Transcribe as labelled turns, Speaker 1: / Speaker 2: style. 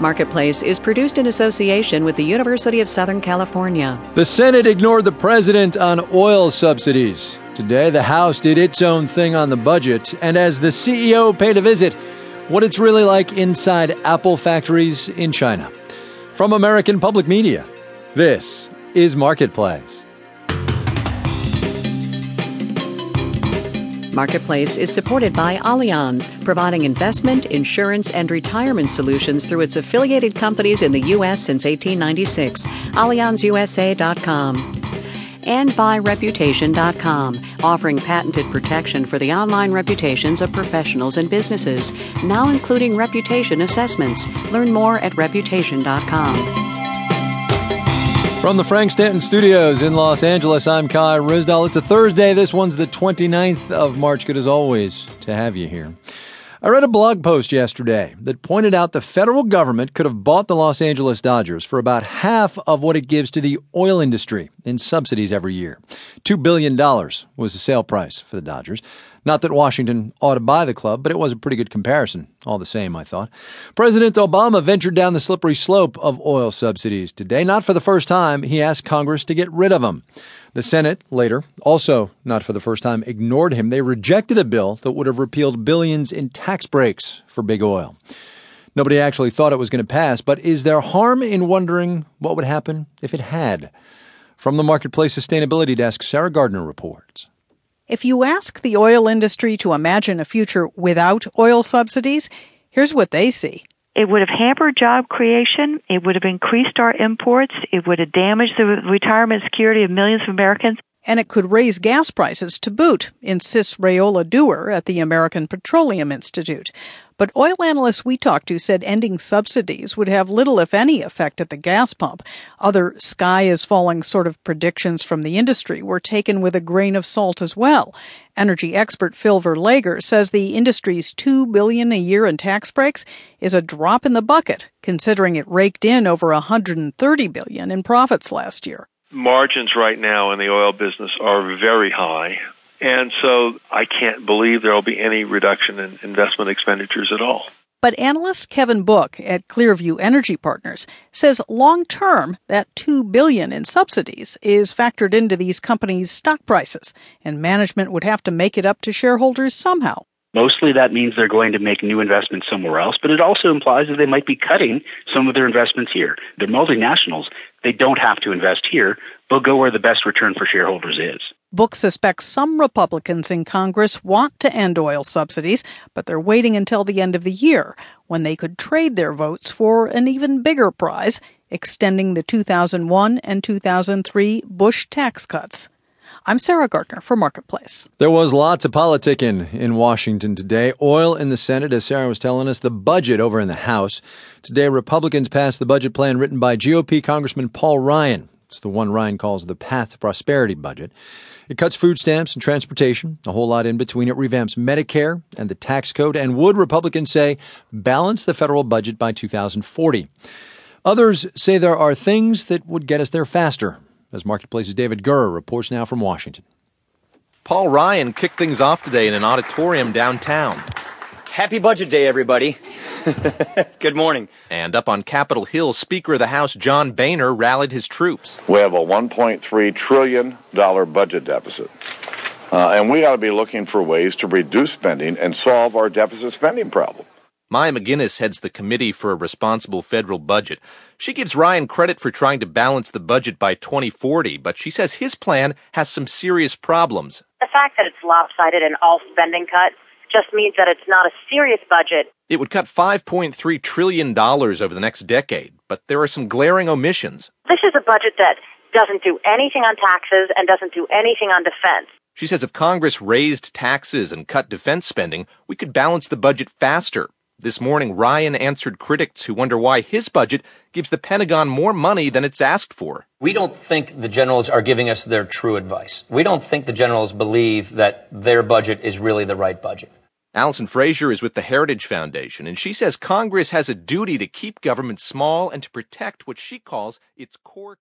Speaker 1: Marketplace is produced in association with the University of Southern California.
Speaker 2: The Senate ignored the president on oil subsidies. Today, the House did its own thing on the budget, and as the CEO paid a visit, what it's really like inside Apple factories in China. From American Public Media, this is Marketplace.
Speaker 1: Marketplace is supported by Allianz, providing investment, insurance, and retirement solutions through its affiliated companies in the U.S. since 1896. AllianzUSA.com. And by Reputation.com, offering patented protection for the online reputations of professionals and businesses, now including reputation assessments. Learn more at Reputation.com.
Speaker 2: From the Frank Stanton Studios in Los Angeles, I'm Kai Ryssdal. It's a Thursday. This one's the 29th of March. Good as always to have you here. I read a blog post yesterday that pointed out the federal government could have bought the Los Angeles Dodgers for about half of what it gives to the oil industry in subsidies every year. $2 billion was the sale price for the Dodgers. Not that Washington ought to buy the club, but it was a pretty good comparison, all the same, I thought. President Obama ventured down the slippery slope of oil subsidies today. Not for the first time, he asked Congress to get rid of them. The Senate, later, also not for the first time, ignored him. They rejected a bill that would have repealed billions in tax breaks for big oil. Nobody actually thought it was going to pass, but is there harm in wondering what would happen if it had? From the Marketplace Sustainability Desk, Sarah Gardner reports.
Speaker 3: If you ask the oil industry to imagine a future without oil subsidies, here's what they see.
Speaker 4: It would have hampered job creation. It would have increased our imports. It would have damaged the retirement security of millions of Americans.
Speaker 3: And it could raise gas prices to boot, insists Rayola Dougher at the American Petroleum Institute. But oil analysts we talked to said ending subsidies would have little, if any, effect at the gas pump. Other sky is falling sort of predictions from the industry were taken with a grain of salt as well. Energy expert Phil Verleger says the industry's two billion a year in tax breaks is a drop in the bucket, considering it raked in over 130 billion in profits last year.
Speaker 5: Margins right now in the oil business are very high. And so I can't believe there will be any reduction in investment expenditures at all.
Speaker 3: But analyst Kevin Book at Clearview Energy Partners says long term that 2 billion in subsidies is factored into these companies' stock prices and management would have to make it up to shareholders somehow.
Speaker 6: Mostly that means they're going to make new investments somewhere else, but it also implies that they might be cutting some of their investments here. They're multinationals. They don't have to invest here. They'll go where the best return for shareholders is.
Speaker 3: Book suspects some Republicans in Congress want to end oil subsidies, but they're waiting until the end of the year when they could trade their votes for an even bigger prize, extending the 2001 and 2003 Bush tax cuts. I'm Sarah Gardner for Marketplace.
Speaker 2: There was lots of politicking in Washington today. Oil in the Senate, as Sarah was telling us, the budget over in the House. Today, Republicans passed the budget plan written by GOP Congressman Paul Ryan. It's the one Ryan calls the Path to Prosperity budget. It cuts food stamps and transportation, a whole lot in between. It revamps Medicare and the tax code, and would, Republicans say, balance the federal budget by 2040. Others say there are things that would get us there faster, as Marketplace's David Gura reports now from Washington.
Speaker 7: Paul Ryan kicked things off today in an auditorium downtown.
Speaker 8: Happy Budget Day, everybody. Good morning.
Speaker 7: And up on Capitol Hill, Speaker of the House John Boehner rallied his troops.
Speaker 9: We have a $1.3 trillion budget deficit. Uh, and we ought to be looking for ways to reduce spending and solve our deficit spending problem.
Speaker 7: Maya MacGuineas heads the Committee for a Responsible Federal Budget. She gives Ryan credit for trying to balance the budget by 2040, but she says his plan has some serious problems.
Speaker 10: The fact that it's lopsided and all spending cuts just means that it's not a serious budget.
Speaker 7: It would cut $5.3 trillion over the next decade, but there are some glaring omissions.
Speaker 10: This is a budget that doesn't do anything on taxes and doesn't do anything on defense.
Speaker 7: She says if Congress raised taxes and cut defense spending, we could balance the budget faster. This morning, Ryan answered critics who wonder why his budget gives the Pentagon more money than it's asked for.
Speaker 8: We don't think the generals are giving us their true advice. We don't think the generals believe that their budget is really the right budget.
Speaker 7: Allison Fraser is with the Heritage Foundation, and she says Congress has a duty to keep government small and to protect what she calls its core.